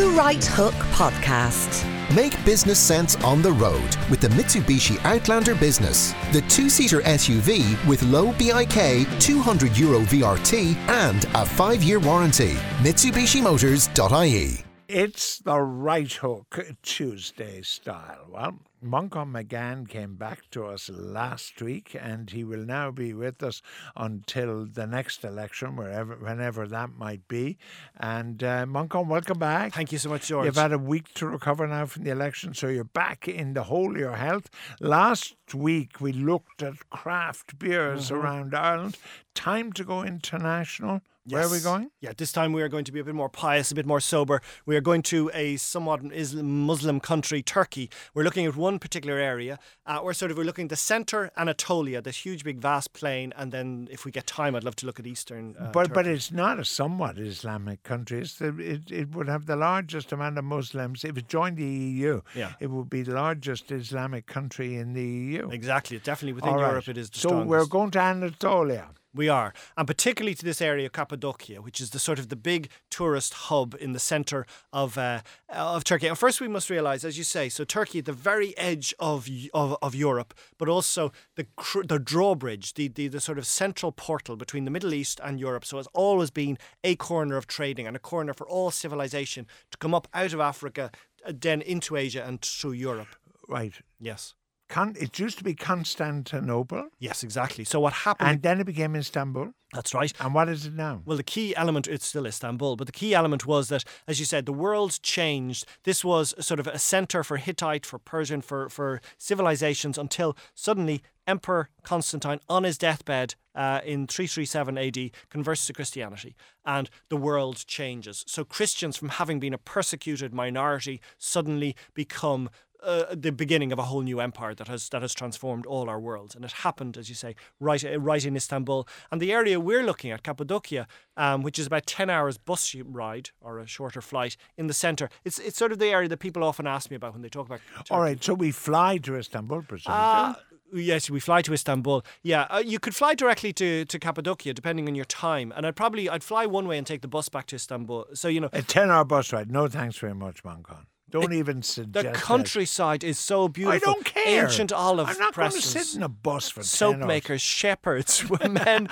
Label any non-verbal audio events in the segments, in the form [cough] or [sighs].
The Right Hook Podcast. Make business sense on the road with the Mitsubishi Outlander Business, the two seater SUV with low BIK, 200 euro VRT, and a five year warranty. MitsubishiMotors.ie. It's the right hook Tuesday style. Well, Manchan Magan came back to us last week, and he will now be with us until the next election, wherever, whenever that might be. And uh, Manchan, welcome back. Thank you so much, George. You've had a week to recover now from the election, so you're back in the whole of your health. Last week we looked at craft beers Mm-hmm. around Ireland. Time to go international. Where are we going? Yeah, this time we are going to be a bit more pious, a bit more sober. We are going to a somewhat Islam, Muslim country, Turkey. We're looking at one particular area. Uh, we're sort of we're looking at the centre, Anatolia, this huge, big, vast plain, and then if we get time, I'd love to look at eastern. Uh, But but it's not a somewhat Islamic country. It's the, it it would have the largest amount of Muslims if it joined the EU. Yeah. it would be the largest Islamic country in the EU. exactly, definitely within right. Europe, it is the so strongest. we're going to Anatolia. We are, and particularly to this area, Cappadocia, which is the sort of the big tourist hub in the centre of uh, of Turkey. And first, we must realise, as you say, so Turkey at the very edge of of, of Europe, but also the the drawbridge, the, the the sort of central portal between the Middle East and Europe. So it's always been a corner of trading and a corner for all civilization to come up out of Africa, uh, then into Asia and through Europe. Right. Yes, Con- it used to be Constantinople, yes, exactly. So what happened? and then it became Istanbul. that's right. And what is it now? Well, the key element, it's still Istanbul, but the key element was that, as you said, the world changed. This was sort of a center for Hittite, for Persian, for, for civilizations until suddenly Emperor Constantine, on his deathbed uh, in 337 AD, converts to Christianity and the world changes. So Christians, from having been a persecuted minority, suddenly become uh, the beginning of a whole new empire that has that has transformed all our worlds, and it happened, as you say, right uh, right in Istanbul. And the area we're looking at, Cappadocia, um, which is about ten hours bus ride or a shorter flight in the centre. It's it's sort of the area that people often ask me about when they talk about. Turkey. All right. So we fly to Istanbul, presumably. Uh, yes, we fly to Istanbul. Yeah, uh, you could fly directly to, to Cappadocia depending on your time, and I'd probably I'd fly one way and take the bus back to Istanbul. So you know, a ten-hour bus ride. No, thanks very much, Manchan. Don't even suggest the countryside is so beautiful. I don't care. Ancient olive I'm not going to sit in a bus for 10 soap makers, shepherds, [laughs] men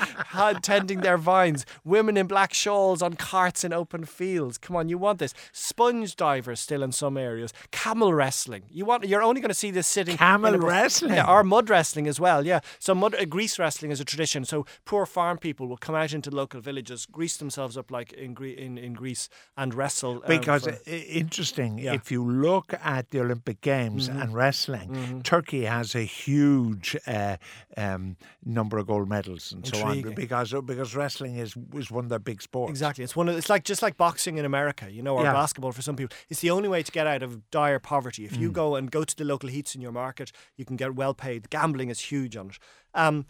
tending their vines, women in black shawls on carts in open fields. Come on, you want this? Sponge divers still in some areas. Camel wrestling. You want? You're only going to see this sitting. Camel a wrestling? Yeah, or mud wrestling as well. Yeah. So mud, uh, grease wrestling is a tradition. So poor farm people will come out into local villages, grease themselves up like in in, in Greece, and wrestle. um, Because for- interesting, Yeah. Mm-hmm. If you look at the Olympic Games and wrestling, Turkey has a huge uh, um, number of gold medals and so on because because wrestling is is one of their big sports. Exactly. It's one of it's like just like boxing in America, you know, or Yeah. basketball for some people. It's the only way to get out of dire poverty. If Mm. you go and go to the local heats in your market, you can get well paid. Gambling is huge on it. Um,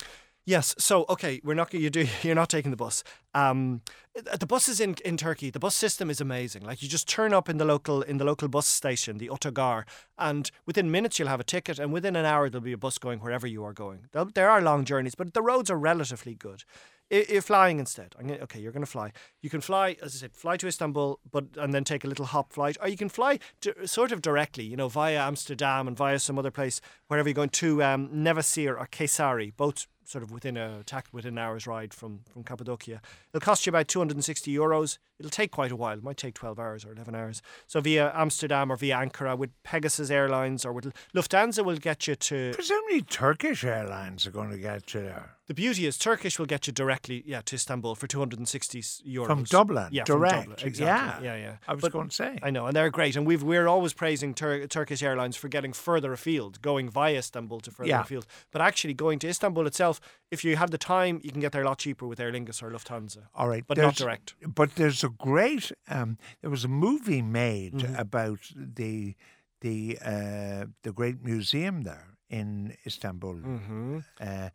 yes. So okay, we're not you do [laughs] you're not taking the bus. Um, the buses in, in Turkey, the bus system is amazing. Like you just turn up in the local in the local bus station, the Otogar, and within minutes you'll have a ticket, and within an hour there'll be a bus going wherever you are going. There are long journeys, but the roads are relatively good. If flying instead, okay, you're going to fly. You can fly, as I said, fly to Istanbul, but and then take a little hop flight, or you can fly to, sort of directly, you know, via Amsterdam and via some other place, wherever you're going to um, or Kayseri, both sort of within a within an hour's ride from from Cappadocia. It'll cost you about 260 euros. It'll take quite a while. It might take 12 hours or 11 hours. So via Amsterdam or via Ankara with Pegasus Airlines or with Lufthansa will get you to Presumably, Turkish Airlines are going to get you there the beauty is Turkish will get you directly, yeah, to Istanbul for 260 euros from Dublin. Yeah, from direct. Dublin, exactly. Yeah, yeah, yeah. I was But going to say. I know, and they're great, and we've we're always praising Tur- Turkish Airlines for getting further afield, going via Istanbul to further Yeah. afield. But actually, going to Istanbul itself, if you have the time, you can get there a lot cheaper with Aer Lingus or Lufthansa. All right, but not direct. But there's a great. Um, there was a movie made Mm-hmm. about the the uh, the great museum there in Istanbul. Mm-hmm. Uh,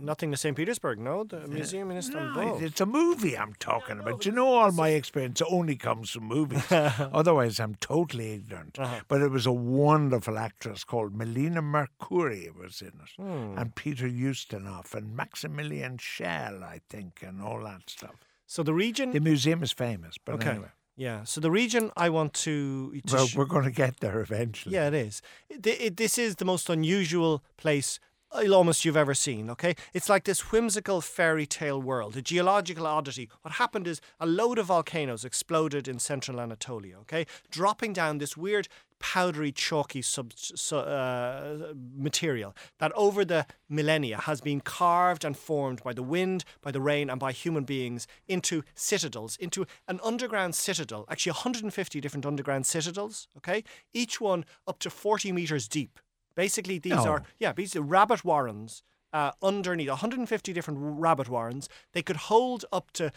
Nothing to St. Petersburg, no? The museum in Istanbul. No, it's a movie I'm talking about. You know, all my experience only comes from movies. [laughs] Otherwise, I'm totally ignorant. Uh-huh. But it was a wonderful actress called Melina Mercouri was in it, Hmm. and Peter Ustinov and Maximilian Schell, I think, and all that stuff. so the region The museum is famous, but Okay. anyway. Yeah. So the region I want to, to Well, sh- we're going to get there eventually. yeah, it is. It, it, this is the most unusual place almost you've ever seen. Okay, it's like this whimsical fairy tale world, a geological oddity. What happened is a load of volcanoes exploded in central Anatolia. Okay, dropping down this weird powdery, chalky sub, su- uh, material that over the millennia has been carved and formed by the wind, by the rain, and by human beings into citadels, into an underground citadel, actually 150 different underground citadels, okay? Each one up to 40 meters deep. Basically, these No. are, yeah, these are rabbit warrens uh, underneath 150 different rabbit warrens. They could hold up to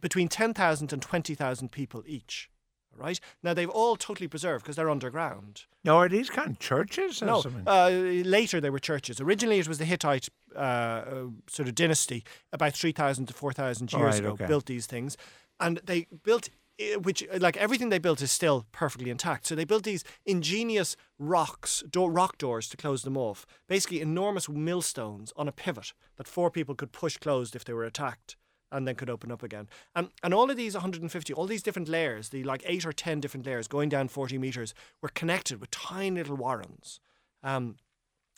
between 10,000 and 20,000 people each. Right now, they've all totally preserved because they're underground. No, are these kind of churches or No, something? uh, later they were churches. Originally, it was the Hittite uh, uh, sort of dynasty, about three thousand to four thousand years Right, ago, okay. built these things, and they built. Eh, Which, like everything they built, is still perfectly intact. So they built these ingenious rocks, door, rock doors to close them off. Basically, enormous millstones on a pivot that four people could push closed if they were attacked and then could open up again. And and all of these 150, all these different layers, the like eight or ten different layers going down 40 meters, were connected with tiny little warrens. Um,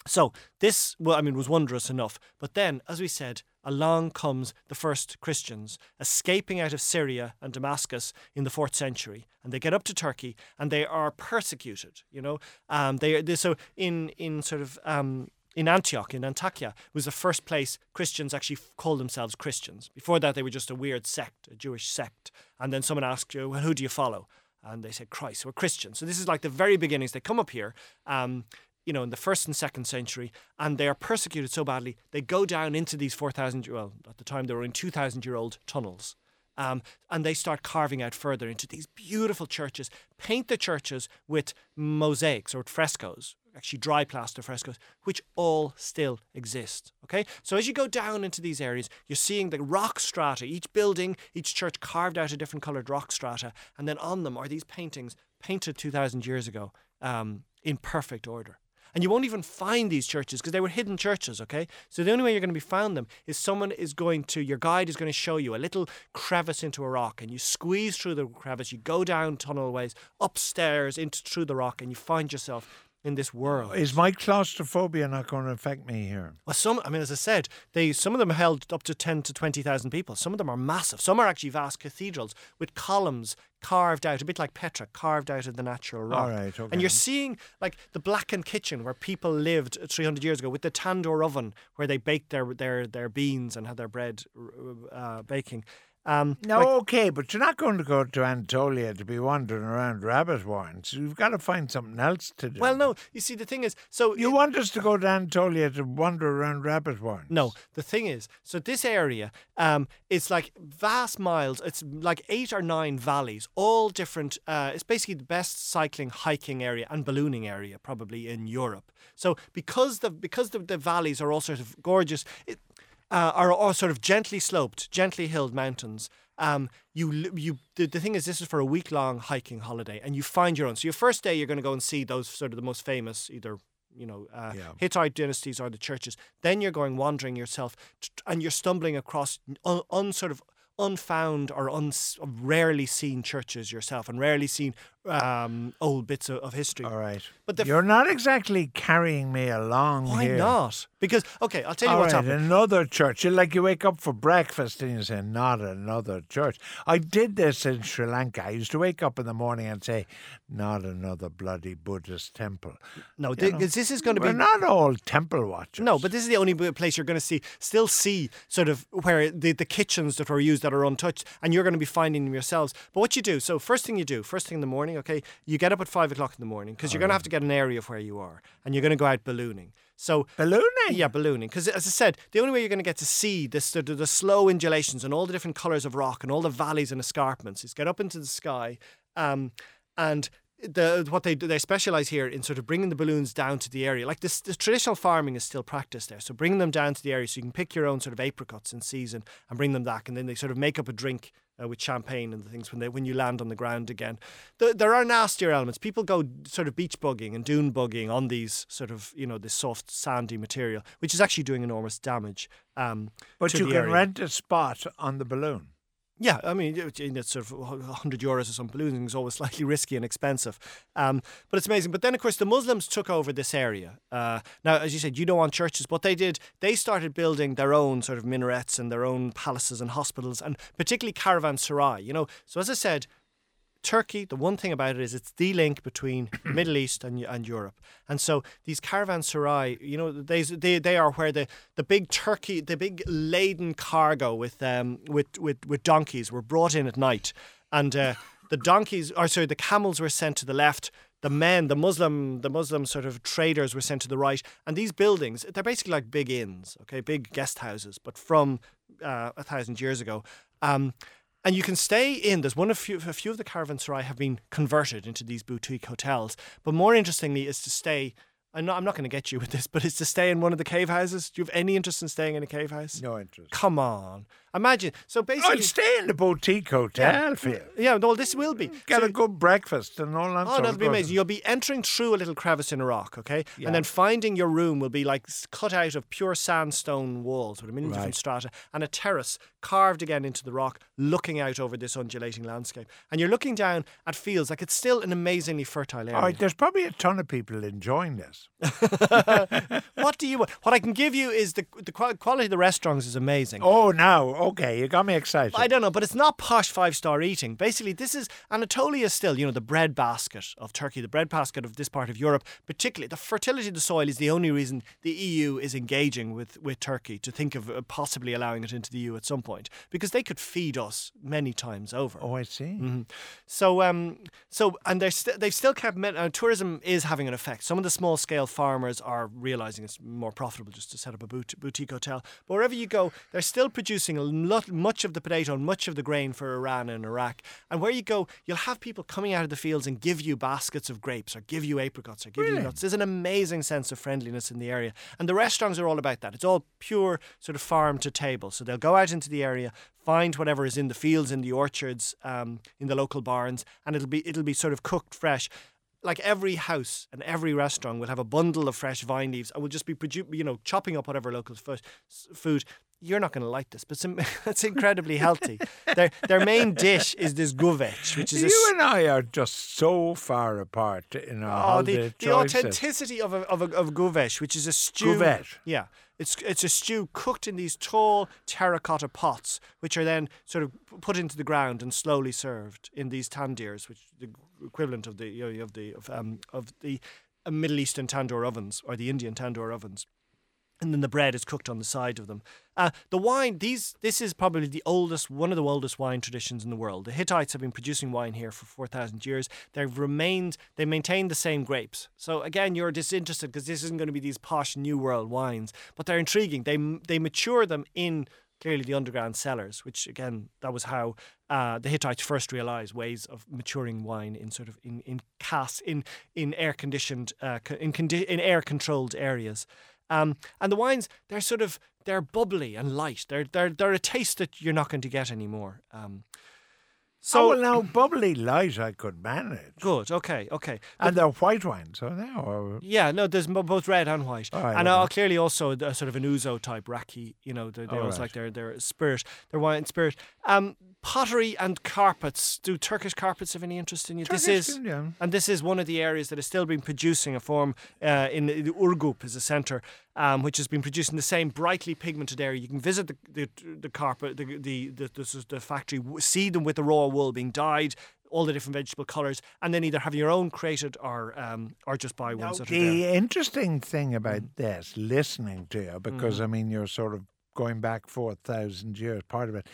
so this, well, I mean, was wondrous enough. But then, as we said, along comes the first Christians escaping out of Syria and Damascus in the fourth century, and they get up to Turkey, and they are persecuted. You know, um, they, they so in in sort of um, in Antioch, in Antakya, was the first place Christians actually called themselves Christians. Before that, they were just a weird sect, a Jewish sect. And then someone asked you, well, who do you follow? And they said, Christ, we're Christians. So this is like the very beginnings. They come up here, um, you know, in the first and second century, and they are persecuted so badly, they go down into these 4,000, well, at the time they were in 2,000 year old tunnels. Um, and they start carving out further into these beautiful churches, paint the churches with mosaics or frescoes, actually dry plaster frescoes, which all still exist. Okay, so as you go down into these areas, you're seeing the rock strata, each building, each church carved out a different coloured rock strata, and then on them are these paintings painted 2,000 years ago um, in perfect order. And you won't even find these churches because they were hidden churches, okay? So the only way you're going to be found them is someone is going to, your guide is going to show you a little crevice into a rock and you squeeze through the crevice, you go down tunnel ways, upstairs into through the rock and you find yourself in this world. Is my claustrophobia not going to affect me here? Well, some, I mean, as I said, they some of them held up to ten to twenty thousand people. Some of them are massive. Some are actually vast cathedrals with columns carved out, a bit like Petra, carved out of the natural rock. All right, okay. And you're seeing like the blackened kitchen where people lived three hundred years ago with the tandoor oven where they baked their their their beans and had their bread uh, baking. Um, No, like- okay, but you're not going to go to Anatolia to be wandering around rabbit warrens. You've got to find something else to do. well, no. You see, the thing is, so You it- want us to go to Anatolia to wander around rabbit warrens? No, the thing is, so this area, um, it's like vast miles. It's like eight or nine valleys, all different. Uh, it's basically the best cycling, hiking area and ballooning area probably in Europe. So because the because the, the valleys are all sort of gorgeous, it, uh, are all sort of gently sloped, gently hilled mountains. Um, you you the, the thing is, this is for a week long hiking holiday, and you find your own. So your first day, you're going to go and see those sort of the most famous either you know, uh, Yeah. Hittite dynasties or the churches. Then you're going wandering yourself, and you're stumbling across un, un sort of unfound or uns, rarely seen churches yourself, and rarely seen um, old bits of, of history. All right. But the- You're not exactly carrying me along Why here. not? Because okay, I'll tell you All what's right, happening. another church. You like you wake up for breakfast and you say, "Not another church." I did this in Sri Lanka. I used to wake up in the morning and say, "Not another bloody Buddhist temple." No, You th- know, 'cause this is going to We're be not all temple watchers. No, but this is the only place you're going to see, still see sort of where the, the kitchens that were used that are untouched, and you're going to be finding them yourselves. But what you do, so first thing you do, first thing in the morning, okay, you get up at five o'clock in the morning because you're going to have to get an area of where you are, and you're going to go out ballooning. So ballooning. yeah, ballooning. Because as I said, the only way you're going to get to see this, the, the, the slow undulations and all the different colours of rock and all the valleys and escarpments is get up into the sky, um, and the what they they specialize here in sort of bringing the balloons down to the area. Like this, the traditional farming is still practiced there, so bringing them down to the area so you can pick your own sort of apricots in season and bring them back, and then they sort of make up a drink. Uh, with champagne and the things when they when you land on the ground again, there, there are nastier elements. People go sort of beach bugging and dune bugging on these sort of you know this soft sandy material, which is actually doing enormous damage. Um, But you the can area. rent a spot on the balloon. Yeah, I mean, it's sort of 100 euros or something. Ballooning is always [laughs] slightly risky and expensive. Um, but it's amazing. But then, of course, the Muslims took over this area. Uh, now, as you said, you don't want churches. What they did, they started building their own sort of minarets and their own palaces and hospitals, and particularly caravanserai. You know, so as I said, Turkey, the one thing about it is it's the link between the [clears throat] Middle East and, and Europe. And so these caravanserai, you know, they, they, they are where the, the big Turkey, the big laden cargo with, um, with, with, with donkeys were brought in at night. And uh, the donkeys, or sorry, the camels were sent to the left. The men, the Muslim, the Muslim sort of traders were sent to the right, and these buildings, they're basically like big inns, okay, big guest houses, but from uh, a thousand years ago. Um, and you can stay in. There's one of few, a few of the caravanserai have been converted into these boutique hotels. But more interestingly, is to stay. I'm not, I'm not going to get you with this, but it's to stay in one of the cave houses. Do you have any interest in staying in a cave house? No interest. Come on, imagine. So basically, I'd stay in the boutique hotel, Phil. yeah, no, this will be. Get So- a good breakfast and all that Oh, that'll be amazing. You'll be entering through a little crevice in a rock, okay? Yeah. And then finding your room will be like cut out of pure sandstone walls with a million different strata and a terrace carved again into the rock, looking out over this undulating landscape. And you're looking down at fields like it's still an amazingly fertile area. All right, there's probably a ton of people enjoying this. [laughs] what do you want? What I can give you is the the quality of the restaurants is amazing. Oh, now, okay, you got me excited. I don't know, but it's not posh five star eating. Basically, this is Anatolia still, you know, the bread basket of Turkey, the bread basket of this part of Europe. Particularly, the fertility of the soil is the only reason the EU is engaging with, with Turkey to think of uh, possibly allowing it into the EU at some point, because they could feed us many times over. Oh, I see. Mm-hmm. So, um, so, and they're st- they've still kept uh, tourism is having an effect. Some of the small scale farmers are realizing it's more profitable just to set up a boot- boutique hotel. But wherever you go, they're still producing a lot, much of the potato and much of the grain for Iran and Iraq. And where you go, you'll have people coming out of the fields and give you baskets of grapes or give you apricots or give you nuts. There's an amazing sense of friendliness in the area, and the restaurants are all about that. It's all pure sort of farm to table. So they'll go out into the area, find whatever is in the fields, in the orchards, um, in the local barns, and it'll be it'll be sort of cooked fresh. Like every house and every restaurant will have a bundle of fresh vine leaves, and will just be produ- you know chopping up whatever local s- food. You're not going to like this, but it's, im- it's incredibly healthy. their their main dish is this guveç, which is You s- and I are just so far apart in our Oh, the, the authenticity of a, of a, of guveç, which is a stew. Guveç. Yeah, it's it's a stew cooked in these tall terracotta pots, which are then sort of put into the ground and slowly served in these tandirs, which the equivalent of the you know, of the of, um, of the uh, Middle Eastern tandoor ovens or the Indian tandoor ovens and then the bread is cooked on the side of them. Uh, the wine, these, this is probably the oldest, one of the oldest wine traditions in the world. The Hittites have been producing wine here for four thousand years. They've remained, they maintain the same grapes. So again, you're disinterested because this isn't going to be these posh New World wines, but they're intriguing. They they mature them in clearly the underground cellars, which again, that was how uh, the Hittites first realized ways of maturing wine in sort of in in casks in in air conditioned uh, in condi- in air controlled areas. Um, and the wines, they're sort of they're bubbly and light. They're they're they're a taste that you're not going to get anymore. Um, So, oh, well, now bubbly light I could manage. good, okay, okay. And they're white wines, are they? Or Yeah, no, there's both red and white, right, and uh, clearly also a sort of an ouzo type raki. You know, they, they All always right. like their their spirit, their wine spirit. Um, pottery and carpets. Do Turkish carpets have any interest in you? this is and this is one of the areas that has still been producing a form uh, in the, the Urgup is a centre, um, which has been producing the same brightly pigmented area. You can visit the the, the carpet, the the the, is the factory, see them with the raw wool being dyed. All the different vegetable colours, and then either have your own created or um, or just buy Now, ones that are there. the interesting thing about Mm. this, listening to you, because Mm-hmm. I mean, you're sort of going back 4,000 years, part of it.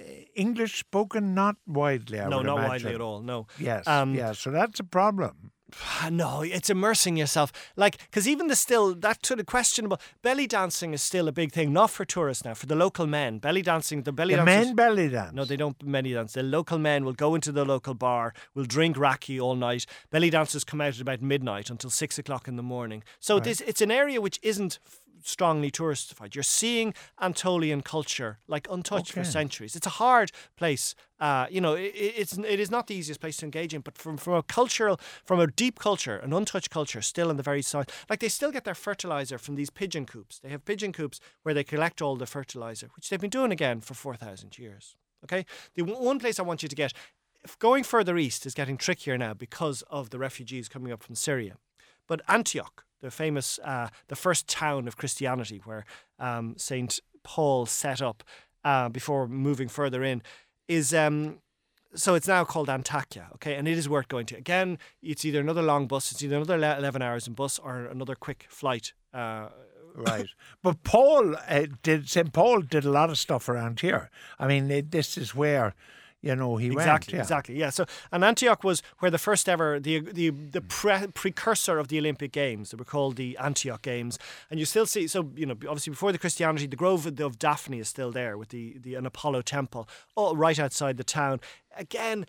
Eh, English spoken not widely, I no, not imagine. widely at all. No. Yes, Um, yeah, so that's a problem. [sighs] No, it's immersing yourself. Like, because even the still, that sort of questionable, belly dancing is still a big thing, not for tourists now, for the local men. Belly dancing, the belly The dancers. men belly dance. No, they don't belly dance. The local men will go into the local bar, will drink raki all night. Belly dancers come out at about midnight until six o'clock in the morning. So this it's an area which isn't strongly touristified. You're seeing Anatolian culture like untouched for centuries. It's a hard place. Uh, you know, it, it's it is not the easiest place to engage in, but from from a cultural, from a deep culture, an untouched culture, still in the very side. Like they still get their fertilizer from these pigeon coops. They have pigeon coops where they collect all the fertilizer, which they've been doing again for four thousand years. Okay, the one place I want you to get, going further east is getting trickier now because of the refugees coming up from Syria. But Antioch, the famous, uh, the first town of Christianity, where um, Saint Paul set up uh, before moving further in, is um, so it's now called Antakya, okay, and it is worth going to. Again, it's either another long bus, it's either another eleven hours in bus, or another quick flight. Uh, [laughs] Right. But Paul uh, did, St. Paul did a lot of stuff around here. I mean, this is where, you know, he exactly, went. Yeah. exactly, yeah. So, and Antioch was where the first ever the the the pre- precursor of the Olympic Games. They were called the Antioch Games, and you still see. So, you know, obviously before the Christianity, the Grove of Daphne is still there with the the an Apollo temple, all right outside the town. Again,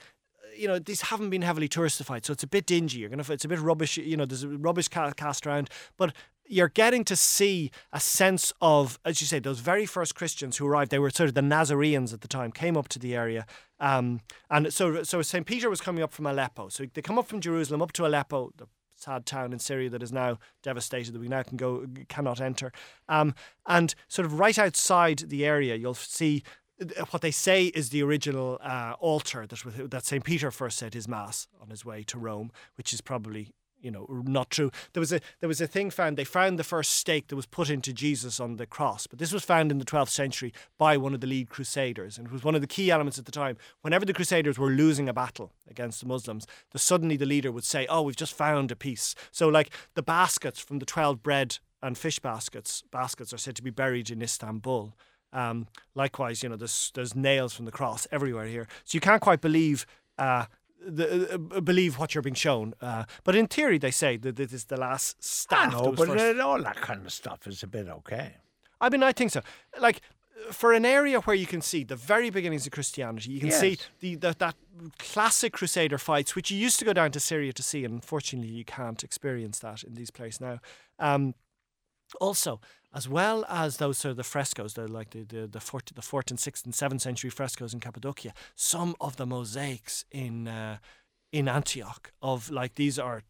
you know these haven't been heavily touristified, so it's a bit dingy. You're gonna, it's a bit rubbish. You know, there's rubbish cast around, but you're getting to see a sense of, as you say, those very first Christians who arrived. They were sort of the Nazarenes at the time, came up to the area, um, and so so Saint Peter was coming up from Aleppo. So they come up from Jerusalem up to Aleppo, the sad town in Syria that is now devastated that we now can go cannot enter, um, and sort of right outside the area, you'll see what they say is the original uh, altar that that Saint Peter first said his mass on his way to Rome, which is probably you know not true. There was a there was a thing found. They found the first stake that was put into Jesus on the cross, but this was found in the 12th century by one of the lead crusaders, and it was one of the key elements at the time. Whenever the crusaders were losing a battle against the Muslims, the, suddenly the leader would say, "Oh, we've just found a piece." So like the baskets from the 12 bread and fish baskets baskets are said to be buried in Istanbul. Um, likewise, you know, there's there's nails from the cross everywhere here, so you can't quite believe. Uh, the, uh, believe what you're being shown, uh, but in theory they say that this is the last I staff. that know, but first- all that kind of stuff is a bit okay. I mean, I think so. Like for an area where you can see the very beginnings of Christianity, you can see Yes. the, the that classic Crusader fights, which you used to go down to Syria to see, and unfortunately you can't experience that in these places now. Um, also, as well as those sort of the frescoes, the like the the the fourth, the fourth and sixth and seventh century frescoes in Cappadocia, some of the mosaics in uh, in Antioch of like these are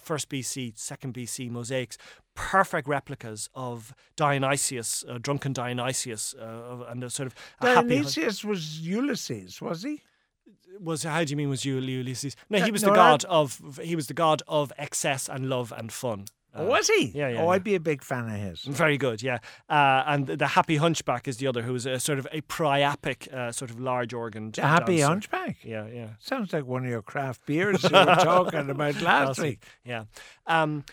first BC, second BC mosaics, perfect replicas of Dionysius, uh, drunken Dionysius, uh, and a sort of a happy. Dionysius was Ulysses, was he? Was how do you mean was Ul- Ulysses? No, he was no, the god of he was the god of excess and love and fun. Oh, was he? yeah, yeah, Oh, yeah. I'd be a big fan of his. Very good, yeah. Uh, and the Happy Hunchback is the other, who is a sort of a priapic, uh, sort of large organ. Happy dancer. hunchback. Yeah, yeah. Sounds like one of your craft beers you were talking [laughs] about last week. Yeah. Um,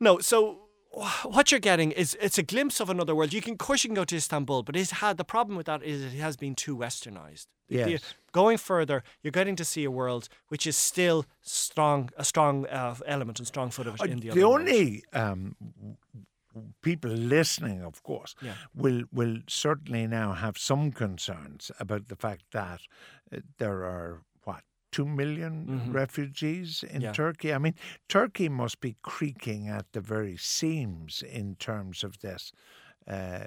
no, so what you're getting is it's a glimpse of another world. You can, of course, you can go to Istanbul, but it's had the problem with that is it has been too westernized. The- the- Yes. going further, you're getting to see a world which is still strong, a strong uh, element and strong foot of it Uh, in the, the only um, people listening, of course, Yeah. will will certainly now have some concerns about the fact that uh, there are what two million refugees in Mm-hmm. Yeah. Turkey. I mean, Turkey must be creaking at the very seams in terms of this uh,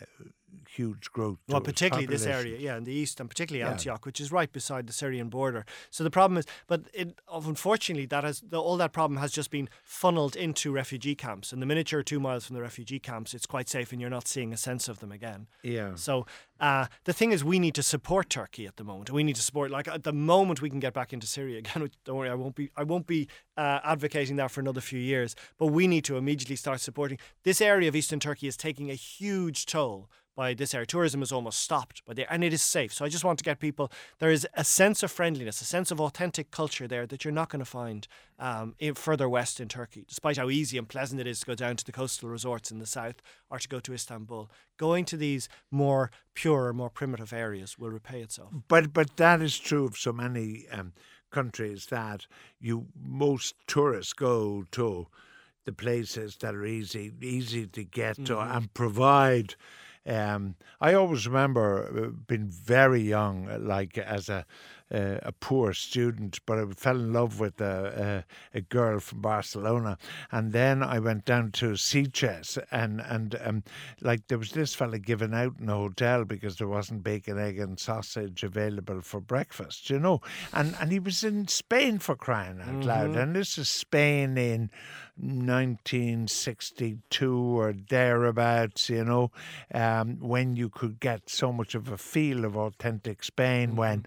huge growth. Well, particularly this area, yeah, in the east, and particularly Yeah. Antioch, which is right beside the Syrian border. So the problem is, but it, unfortunately, that has the, all that problem has just been funneled into refugee camps. And the minute you're two miles from the refugee camps, it's quite safe, and you're not seeing a sense of them again. Yeah. So uh, the thing is, we need to support Turkey at the moment. We need to support, like at the moment we can get back into Syria [laughs] again. Which, don't worry, I won't be, I won't be uh, advocating that for another few years. But we need to immediately start supporting this area of eastern Turkey is taking a huge toll by this area. Tourism is almost stopped by there, and it is safe. So I just want to get people. There is a sense of friendliness, a sense of authentic culture there that you're not going to find um, in, further west in Turkey. Despite how easy and pleasant it is to go down to the coastal resorts in the south or to go to Istanbul, going to these more pure, more primitive areas will repay itself. But but that is true of so many um, countries that you most tourists go to the places that are easy easy to get to and provide. Um, I always remember uh, being very young, like as a uh, a poor student, but I fell in love with a, a, a girl from Barcelona, and then I went down to Sitges, and and um, like there was this fella given out in a hotel because there wasn't bacon, egg, and sausage available for breakfast, you know, and and he was in Spain for crying out mm-hmm. loud, and this is Spain in 1962 or thereabouts, you know, um, when you could get so much of a feel of authentic Spain mm-hmm. when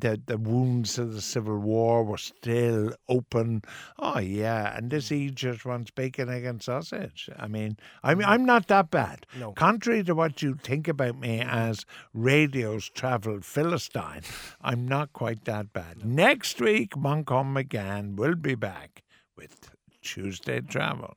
the, the wounds of the Civil War were still open. Oh, yeah. And this he just wants bacon, egg, and sausage. I mean, I mean, mm. I'm not that bad. No. Contrary to what you think about me as radio's travel Philistine, I'm not quite that bad. Next week, Manchan Magan will be back with Tuesday Travel.